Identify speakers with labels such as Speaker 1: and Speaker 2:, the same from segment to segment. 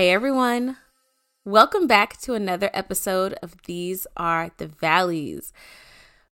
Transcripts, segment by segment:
Speaker 1: Hey everyone, welcome back to another episode of These Are the Valleys.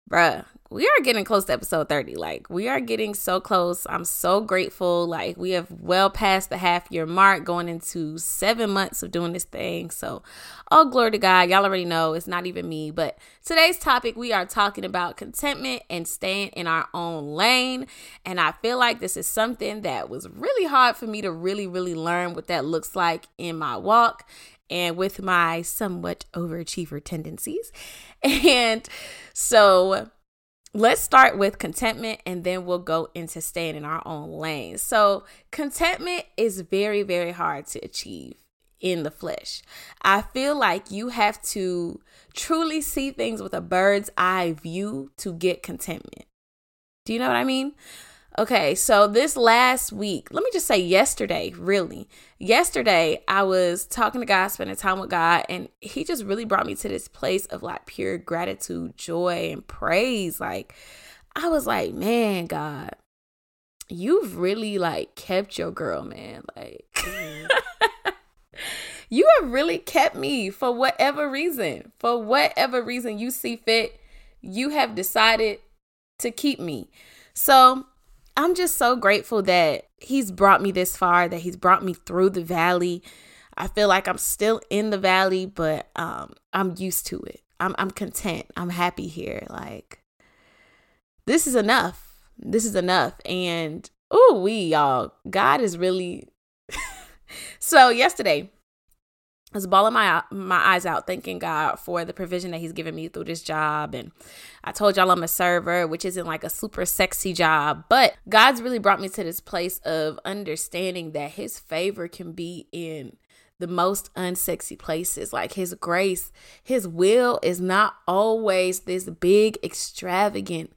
Speaker 1: Bruh, we are getting close to episode 30. Like, we are getting so close. I'm so grateful. Like, we have well past the half year mark, going into seven months of doing this thing. So, all glory to God. Y'all already know it's not even me. But today's topic, we are talking about contentment and staying in our own lane. And I feel like this is something that was really hard for me to really, really learn what that looks like in my walk and with my somewhat overachiever tendencies. And so, let's start with contentment and then we'll go into staying in our own lane. So, contentment is very, very hard to achieve in the flesh. I feel like you have to truly see things with a bird's eye view to get contentment. Do you know what I mean? Okay, so this last week, let me just say yesterday, really. Yesterday, I was talking to God, spending time with God, and He just really brought me to this place of like pure gratitude, joy, and praise. Like, I was like, man, God, you've really like kept your girl, man. Like, mm-hmm. you have really kept me for whatever reason, for whatever reason you see fit, you have decided to keep me. So, I'm just so grateful that he's brought me this far, that he's brought me through the valley. I feel like I'm still in the valley, but um, I'm used to it. I'm I'm content. I'm happy here. Like this is enough. This is enough. And oh, we y'all, God is really. so yesterday, I was bawling my my eyes out, thanking God for the provision that He's given me through this job. And I told y'all I'm a server, which isn't like a super sexy job, but God's really brought me to this place of understanding that His favor can be in the most unsexy places. Like His grace, His will is not always this big, extravagant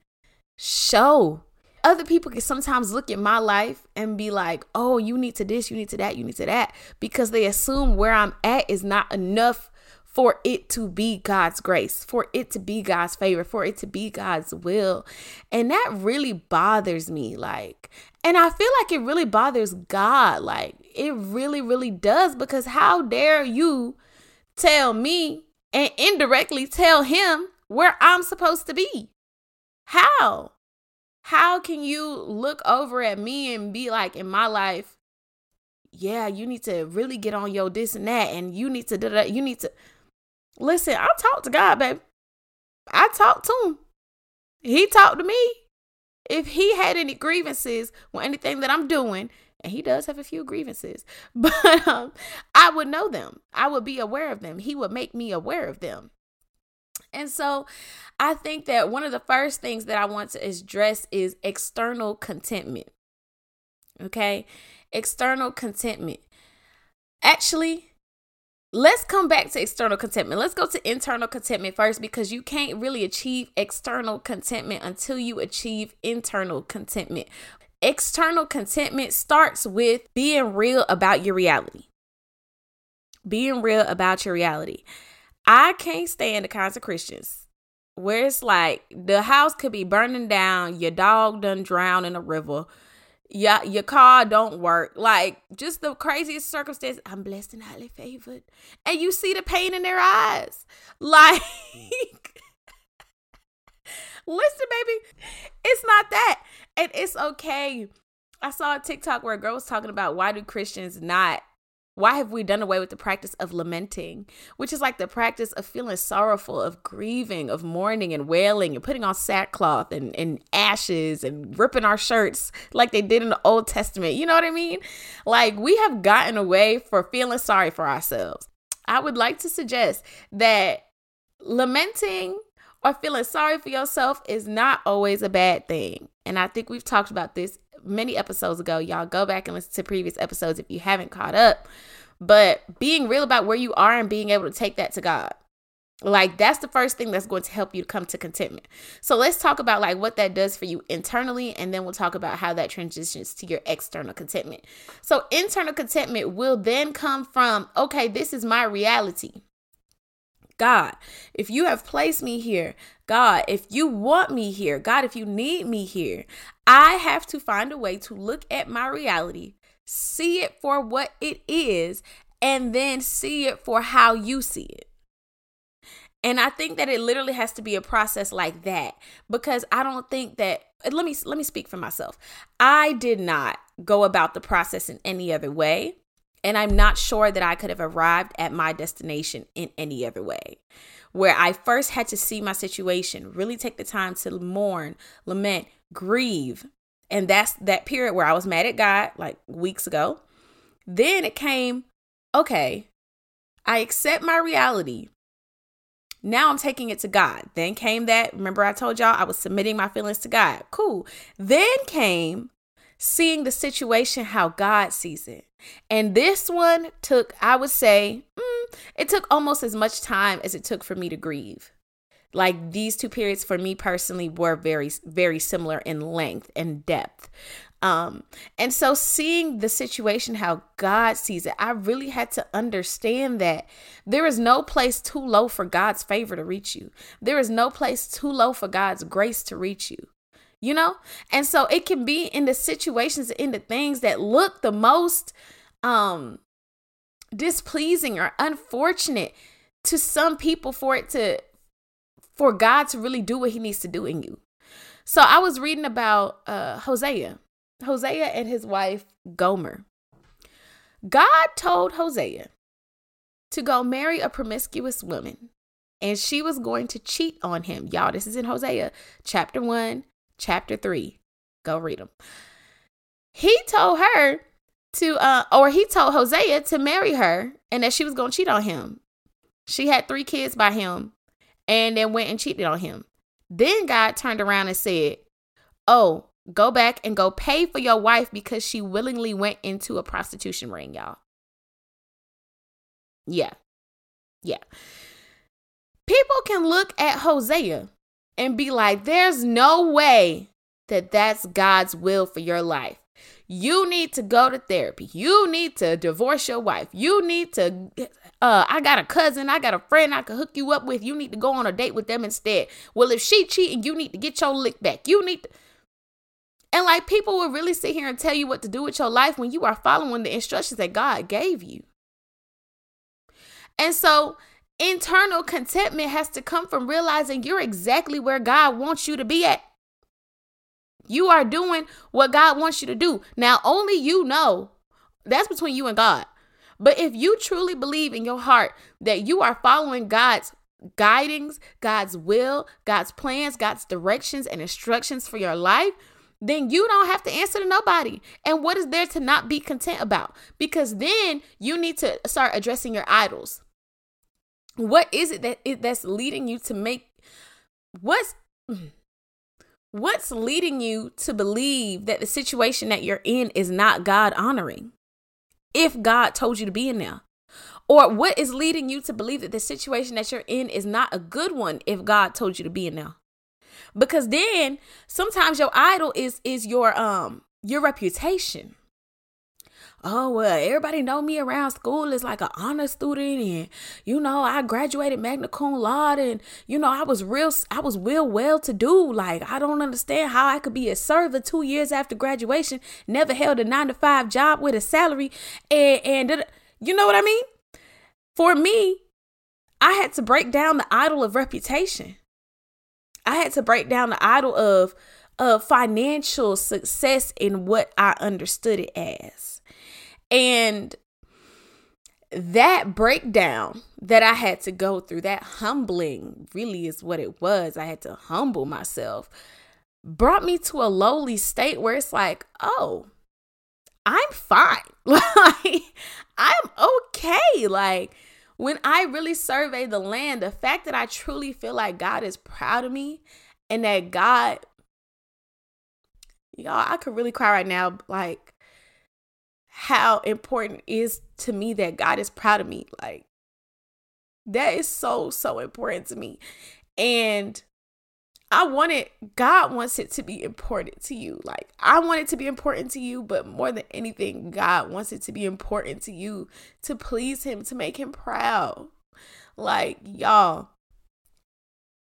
Speaker 1: show other people can sometimes look at my life and be like, oh, you need to this, you need to that, you need to that, because they assume where I'm at is not enough for it to be God's grace, for it to be God's favor, for it to be God's will. And that really bothers me. Like, and I feel like it really bothers God. Like, it really, really does, because how dare you tell me and indirectly tell him where I'm supposed to be? How? How can you look over at me and be like, in my life, yeah, you need to really get on your this and that, and you need to do that. You need to listen. I talk to God, baby. I talk to him. He talked to me. If he had any grievances with anything that I'm doing, and he does have a few grievances, but um, I would know them. I would be aware of them. He would make me aware of them. And so I think that one of the first things that I want to address is external contentment. Okay? External contentment. Actually, let's come back to external contentment. Let's go to internal contentment first because you can't really achieve external contentment until you achieve internal contentment. External contentment starts with being real about your reality. Being real about your reality. I can't stand the kinds of Christians where it's like the house could be burning down, your dog done drown in a river, your your car don't work, like just the craziest circumstance. I'm blessed and highly favored, and you see the pain in their eyes, like. Listen, baby, it's not that. And it's okay. I saw a TikTok where a girl was talking about why do Christians not why have we done away with the practice of lamenting, which is like the practice of feeling sorrowful, of grieving, of mourning and wailing and putting on sackcloth and, and ashes and ripping our shirts like they did in the Old Testament? You know what I mean? Like we have gotten away for feeling sorry for ourselves. I would like to suggest that lamenting or feeling sorry for yourself is not always a bad thing. And I think we've talked about this many episodes ago. Y'all go back and listen to previous episodes if you haven't caught up. But being real about where you are and being able to take that to God. Like that's the first thing that's going to help you come to contentment. So let's talk about like what that does for you internally and then we'll talk about how that transitions to your external contentment. So internal contentment will then come from okay, this is my reality. God, if you have placed me here, God, if you want me here, God, if you need me here, I have to find a way to look at my reality, see it for what it is, and then see it for how you see it. And I think that it literally has to be a process like that because I don't think that let me let me speak for myself. I did not go about the process in any other way, and I'm not sure that I could have arrived at my destination in any other way. Where I first had to see my situation, really take the time to mourn, lament, grieve. And that's that period where I was mad at God like weeks ago. Then it came, okay, I accept my reality. Now I'm taking it to God. Then came that, remember I told y'all I was submitting my feelings to God. Cool. Then came seeing the situation how God sees it. And this one took, I would say, mm, it took almost as much time as it took for me to grieve. Like these two periods for me personally were very, very similar in length and depth. Um, and so seeing the situation how God sees it, I really had to understand that there is no place too low for God's favor to reach you. There is no place too low for God's grace to reach you. You know? And so it can be in the situations in the things that look the most um displeasing or unfortunate to some people for it to for God to really do what he needs to do in you. So I was reading about uh Hosea Hosea and his wife Gomer. God told Hosea to go marry a promiscuous woman and she was going to cheat on him. Y'all, this is in Hosea chapter 1, chapter 3. Go read them. He told her to uh or he told Hosea to marry her and that she was going to cheat on him. She had 3 kids by him and then went and cheated on him. Then God turned around and said, "Oh, Go back and go pay for your wife because she willingly went into a prostitution ring, y'all. Yeah. Yeah. People can look at Hosea and be like, there's no way that that's God's will for your life. You need to go to therapy. You need to divorce your wife. You need to uh I got a cousin, I got a friend I could hook you up with. You need to go on a date with them instead. Well, if she cheating, you need to get your lick back. You need to and like people will really sit here and tell you what to do with your life when you are following the instructions that God gave you. And so internal contentment has to come from realizing you're exactly where God wants you to be at. You are doing what God wants you to do. Now, only you know. That's between you and God. But if you truly believe in your heart that you are following God's guidings, God's will, God's plans, God's directions and instructions for your life, then you don't have to answer to nobody. And what is there to not be content about? Because then you need to start addressing your idols. What is it that is, that's leading you to make what's what's leading you to believe that the situation that you're in is not God honoring? If God told you to be in there. Or what is leading you to believe that the situation that you're in is not a good one if God told you to be in there? because then sometimes your idol is is your um your reputation oh well everybody know me around school as like an honor student and you know i graduated magna cum laude and you know i was real i was real well to do. Like i don't understand how i could be a server two years after graduation never held a nine to five job with a salary and and you know what i mean? For me i had to break down the idol of reputation. I had to break down the idol of of financial success in what I understood it as. And that breakdown that I had to go through, that humbling really is what it was. I had to humble myself, brought me to a lowly state where it's like, oh, I'm fine. like, I'm okay. Like, when I really survey the land, the fact that I truly feel like God is proud of me and that God, y'all, I could really cry right now, like how important is to me that God is proud of me. Like, that is so, so important to me. And I want it, God wants it to be important to you. Like, I want it to be important to you, but more than anything, God wants it to be important to you to please Him, to make Him proud. Like, y'all,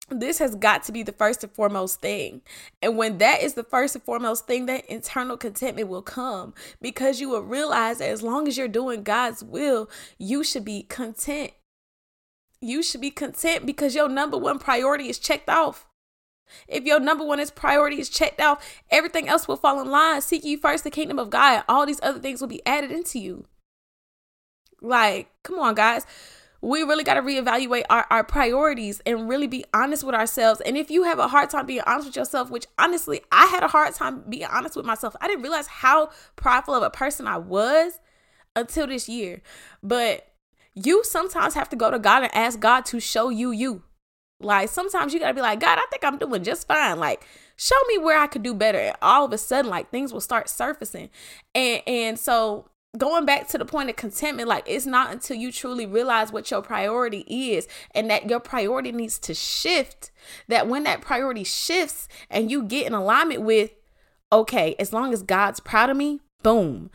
Speaker 1: this has got to be the first and foremost thing. And when that is the first and foremost thing, that internal contentment will come because you will realize that as long as you're doing God's will, you should be content. You should be content because your number one priority is checked off. If your number one is priority is checked off, everything else will fall in line. Seek you first the kingdom of God. All these other things will be added into you. Like, come on, guys we really got to reevaluate our, our priorities and really be honest with ourselves. And if you have a hard time being honest with yourself, which honestly, I had a hard time being honest with myself, I didn't realize how prideful of a person I was until this year. But you sometimes have to go to God and ask God to show you you. Like sometimes you got to be like, God, I think I'm doing just fine. Like, show me where I could do better. And all of a sudden, like things will start surfacing. And and so going back to the point of contentment, like it's not until you truly realize what your priority is and that your priority needs to shift that when that priority shifts and you get in alignment with, okay, as long as God's proud of me, boom,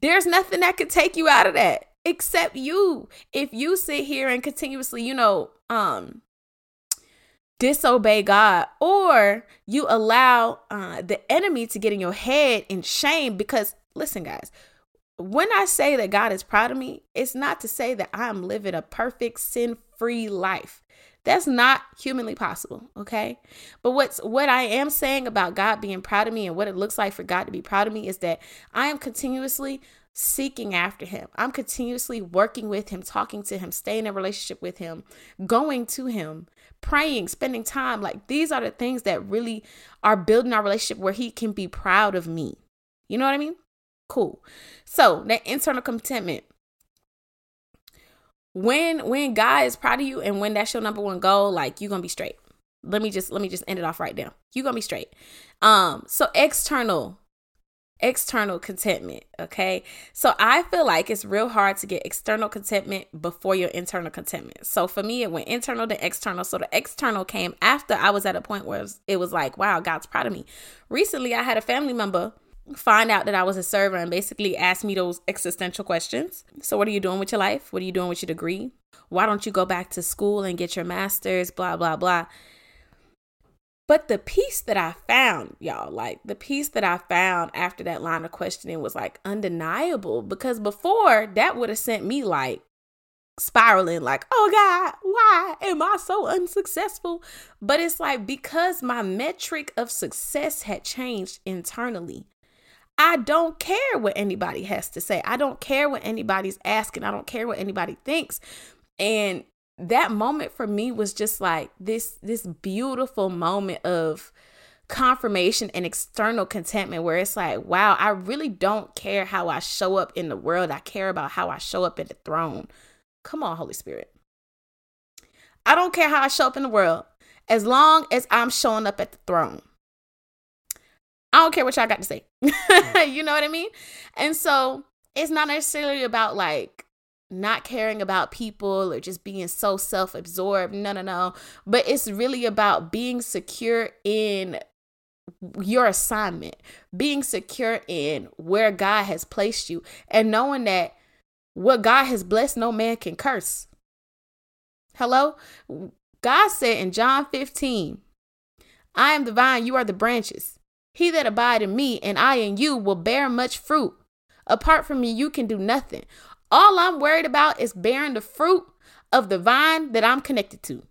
Speaker 1: there's nothing that could take you out of that except you. If you sit here and continuously, you know, um, disobey God or you allow uh, the enemy to get in your head in shame because listen guys when I say that God is proud of me, it's not to say that I'm living a perfect sin free life. That's not humanly possible, okay? But what's what I am saying about God being proud of me and what it looks like for God to be proud of me is that I am continuously seeking after him. I'm continuously working with him, talking to him, staying in relationship with him, going to him, praying, spending time. Like these are the things that really are building our relationship where he can be proud of me. You know what I mean? Cool. So that internal contentment. When when God is proud of you and when that's your number one goal, like you're gonna be straight. Let me just let me just end it off right now. You're gonna be straight. Um, so external external contentment okay so i feel like it's real hard to get external contentment before your internal contentment so for me it went internal to external so the external came after i was at a point where it was, it was like wow god's proud of me recently i had a family member find out that I was a server and basically ask me those existential questions. So, what are you doing with your life? What are you doing with your degree? Why don't you go back to school and get your master's? Blah, blah, blah. But the piece that I found, y'all, like the piece that I found after that line of questioning was like undeniable because before that would have sent me like spiraling, like, oh God, why am I so unsuccessful? But it's like because my metric of success had changed internally. I don't care what anybody has to say. I don't care what anybody's asking. I don't care what anybody thinks. And that moment for me was just like this this beautiful moment of confirmation and external contentment where it's like, wow, I really don't care how I show up in the world. I care about how I show up in the throne. Come on, Holy Spirit. I don't care how I show up in the world as long as I'm showing up at the throne. I don't care what y'all got to say. Mm. you know what I mean? And so it's not necessarily about like not caring about people or just being so self absorbed. No, no, no. But it's really about being secure in your assignment, being secure in where God has placed you, and knowing that what God has blessed, no man can curse. Hello? God said in John 15, I am the vine, you are the branches. He that abide in me and I in you will bear much fruit. Apart from me, you can do nothing. All I'm worried about is bearing the fruit of the vine that I'm connected to.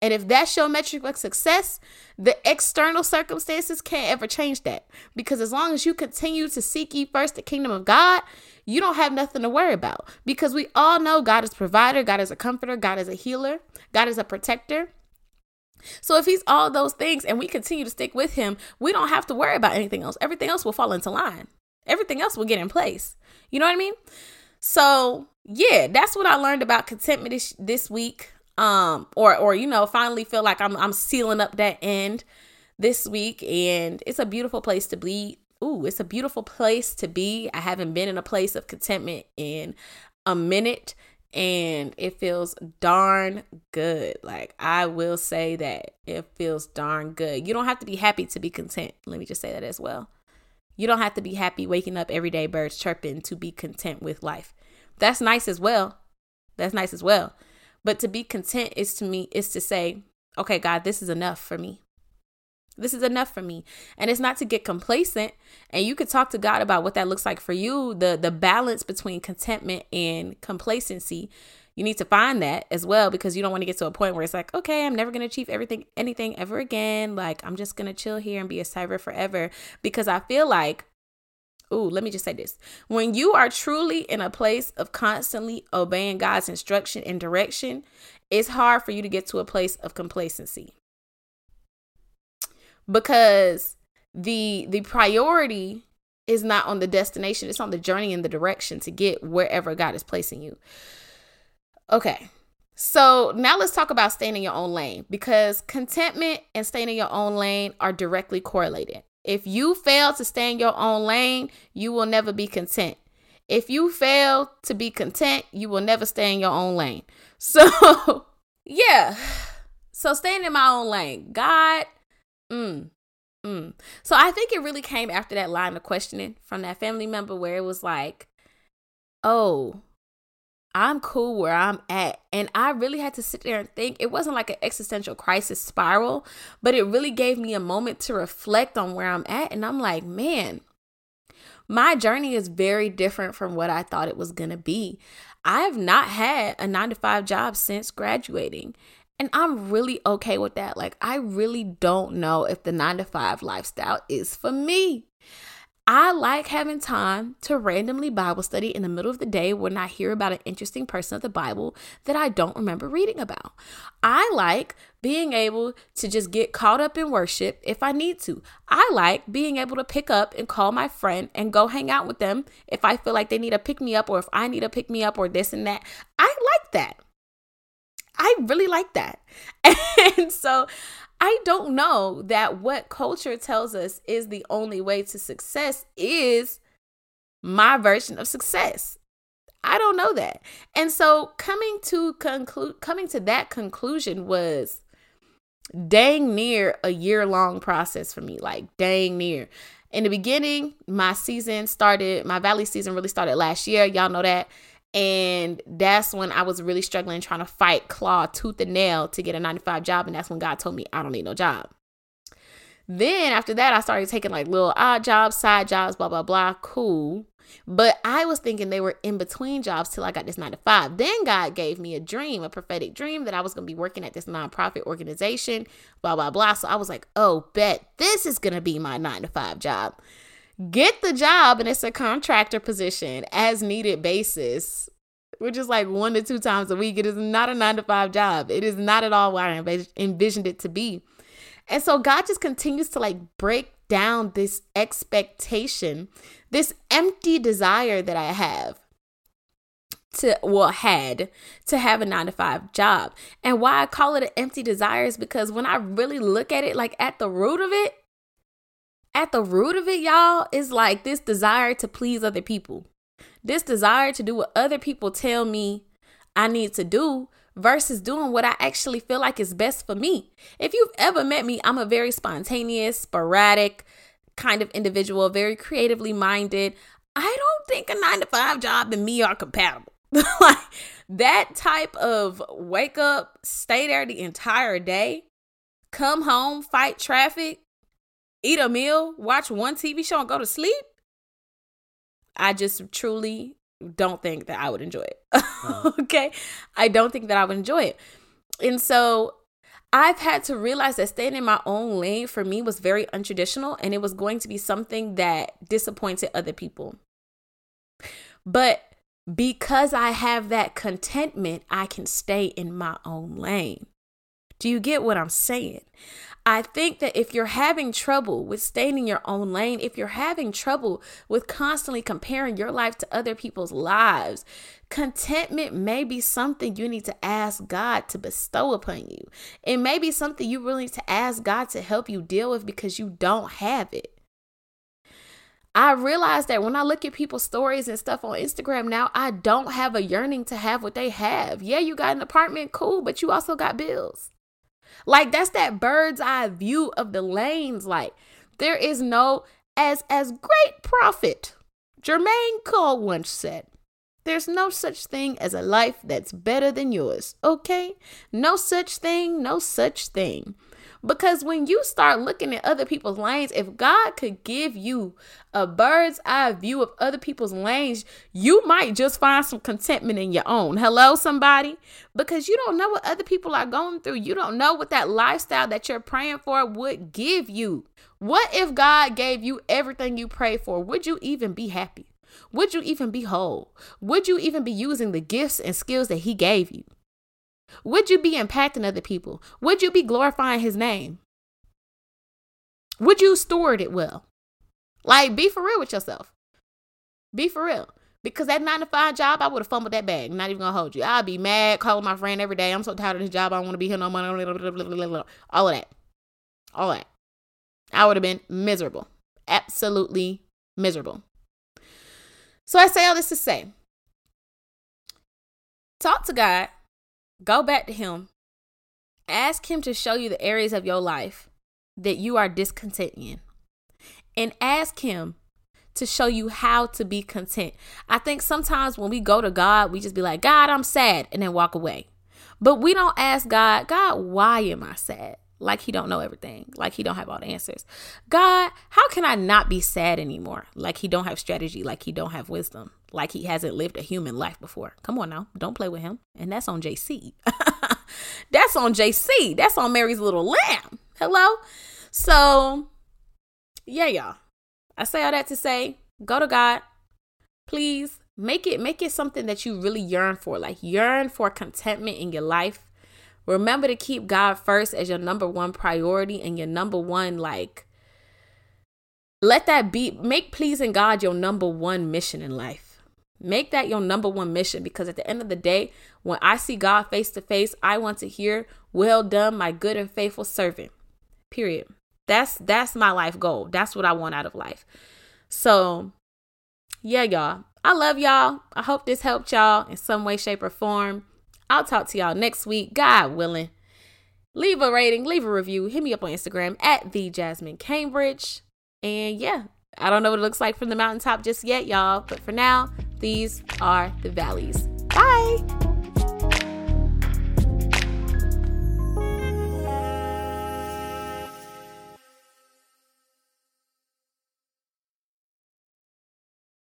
Speaker 1: And if that's your metric of success, the external circumstances can't ever change that. Because as long as you continue to seek ye first the kingdom of God, you don't have nothing to worry about. Because we all know God is provider, God is a comforter, God is a healer, God is a protector. So if he's all those things and we continue to stick with him, we don't have to worry about anything else. Everything else will fall into line. Everything else will get in place. You know what I mean? So, yeah, that's what I learned about contentment this, this week. Um or or you know, finally feel like I'm I'm sealing up that end this week and it's a beautiful place to be. Ooh, it's a beautiful place to be. I haven't been in a place of contentment in a minute and it feels darn good. Like I will say that it feels darn good. You don't have to be happy to be content. Let me just say that as well. You don't have to be happy waking up every day birds chirping to be content with life. That's nice as well. That's nice as well. But to be content is to me is to say, okay, God, this is enough for me. This is enough for me. And it's not to get complacent. And you could talk to God about what that looks like for you, the the balance between contentment and complacency. You need to find that as well because you don't want to get to a point where it's like, okay, I'm never going to achieve everything anything ever again. Like I'm just going to chill here and be a server forever because I feel like Ooh, let me just say this. When you are truly in a place of constantly obeying God's instruction and direction, it's hard for you to get to a place of complacency because the the priority is not on the destination it's on the journey and the direction to get wherever god is placing you. Okay so now let's talk about staying in your own lane because contentment and staying in your own lane are directly correlated. If you fail to stay in your own lane you will never be content. If you fail to be content you will never stay in your own lane. So yeah so staying in my own lane god Mm. Mm. So I think it really came after that line of questioning from that family member where it was like, oh, I'm cool where I'm at. And I really had to sit there and think. It wasn't like an existential crisis spiral, but it really gave me a moment to reflect on where I'm at. And I'm like, man, my journey is very different from what I thought it was going to be. I have not had a nine to five job since graduating. And I'm really okay with that. Like, I really don't know if the nine to five lifestyle is for me. I like having time to randomly Bible study in the middle of the day when I hear about an interesting person of the Bible that I don't remember reading about. I like being able to just get caught up in worship if I need to. I like being able to pick up and call my friend and go hang out with them if I feel like they need a pick me up or if I need a pick me up or this and that. I like that. I really like that. And so I don't know that what culture tells us is the only way to success is my version of success. I don't know that. And so coming to conclude coming to that conclusion was dang near a year long process for me, like dang near. In the beginning, my season started, my valley season really started last year. Y'all know that. And that's when I was really struggling trying to fight, claw, tooth and nail to get a 95 job. And that's when God told me I don't need no job. Then after that, I started taking like little odd jobs, side jobs, blah, blah, blah. Cool. But I was thinking they were in between jobs till I got this nine to five. Then God gave me a dream, a prophetic dream that I was going to be working at this nonprofit organization, blah, blah, blah. So I was like, oh, bet this is going to be my nine to five job get the job and it's a contractor position as needed basis which is like one to two times a week. It is not a nine to five job. It is not at all what i envisioned it to be. And so god just continues to like break down this expectation this empty desire that i have to well had to have a nine to five job. And why i call it an empty desire is because when i really look at it like at the root of it at the root of it, y'all, is like this desire to please other people. This desire to do what other people tell me I need to do versus doing what I actually feel like is best for me. If you've ever met me, I'm a very spontaneous, sporadic kind of individual, very creatively minded. I don't think a nine to five job and me are compatible. like that type of wake up, stay there the entire day, come home, fight traffic, eat a meal, watch one TV show, and go to sleep, I just truly don't think that I would enjoy it. Uh-huh. okay. I don't think that I would enjoy it. And so I've had to realize that staying in my own lane for me was very untraditional and it was going to be something that disappointed other people. But because I have that contentment, I can stay in my own lane. Do you get what I'm saying? I think that if you're having trouble with staying in your own lane, if you're having trouble with constantly comparing your life to other people's lives, contentment may be something you need to ask God to bestow upon you. It may be something you really need to ask God to help you deal with because you don't have it. I realize that when I look at people's stories and stuff on Instagram now, I don't have a yearning to have what they have. Yeah, you got an apartment, cool, but you also got bills. Like that's that bird's eye view of the lanes. Like there is no as as great prophet Jermaine Cole once said, There's no such thing as a life that's better than yours, okay? No such thing, no such thing. Because when you start looking at other people's lanes, if God could give you a bird's eye view of other people's lanes, you might just find some contentment in your own. Hello, somebody? Because you don't know what other people are going through. You don't know what that lifestyle that you're praying for would give you. What if God gave you everything you pray for? Would you even be happy? Would you even be whole? Would you even be using the gifts and skills that He gave you? Would you be impacting other people? Would you be glorifying His name? Would you steward it well? Like, be for real with yourself. Be for real. Because that nine to five job, I would have fumbled that bag. Not even gonna hold you. I'd be mad, calling my friend every day. I'm so tired of this job. I don't want to be here no money. All of that. All that. I would have been miserable. Absolutely miserable. So I say all this to say talk to God, go back to Him, ask Him to show you the areas of your life that you are discontent in, and ask Him to show you how to be content. I think sometimes when we go to God, we just be like, God, I'm sad, and then walk away. But we don't ask God, God, why am I sad? like he don't know everything. Like he don't have all the answers. God how can i not be sad anymore? Like he don't have strategy. Like he don't have wisdom like he hasn't lived a human life before. Come on now don't play with him. And that's on jc that's on jc that's on mary's little lamb. Hello? So yeah y'all. I say all that to say go to god. Please make it make it something that you really yearn for. Like yearn for contentment in your life. Remember to keep God first as your number one priority and your number one, like, let that be, make pleasing God your number one mission in life. Make that your number one mission because at the end of the day, when I see God face to face, I want to hear, "Well done, my good and faithful servant." Period. That's that's my life goal. That's what I want out of life. So, yeah, y'all. I love y'all. I hope this helped y'all in some way, shape, or form. I'll talk to y'all next week, God willing. Leave a rating, leave a review. Hit me up on Instagram at the Jasmine Cambridge. And yeah, I don't know what it looks like from the mountaintop just yet, y'all. But for now, these are the valleys. Bye.